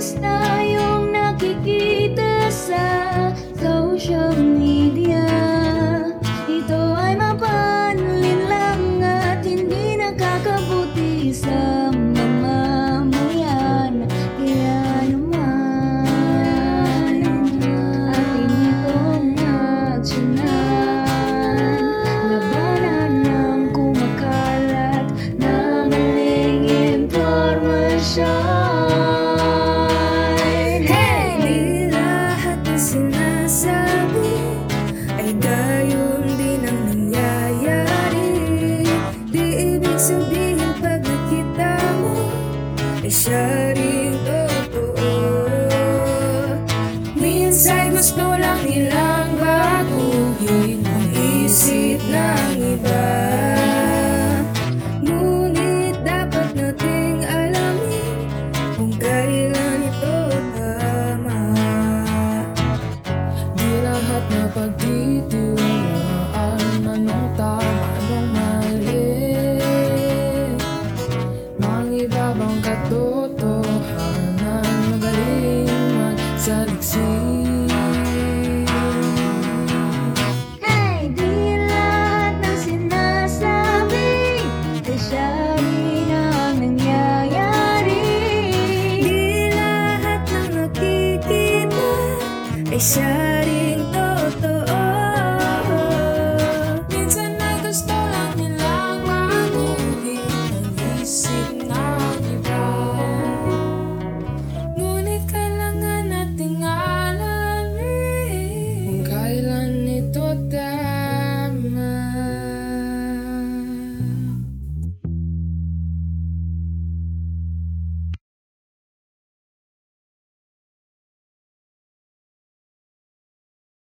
Tapos na sabihin pag nakita mo Ay siya rin totoo. Minsan gusto lang nilang baguhin Ang isip ng iba. Ngunit dapat nating alamin Kung kailan ito Di lahat na Station.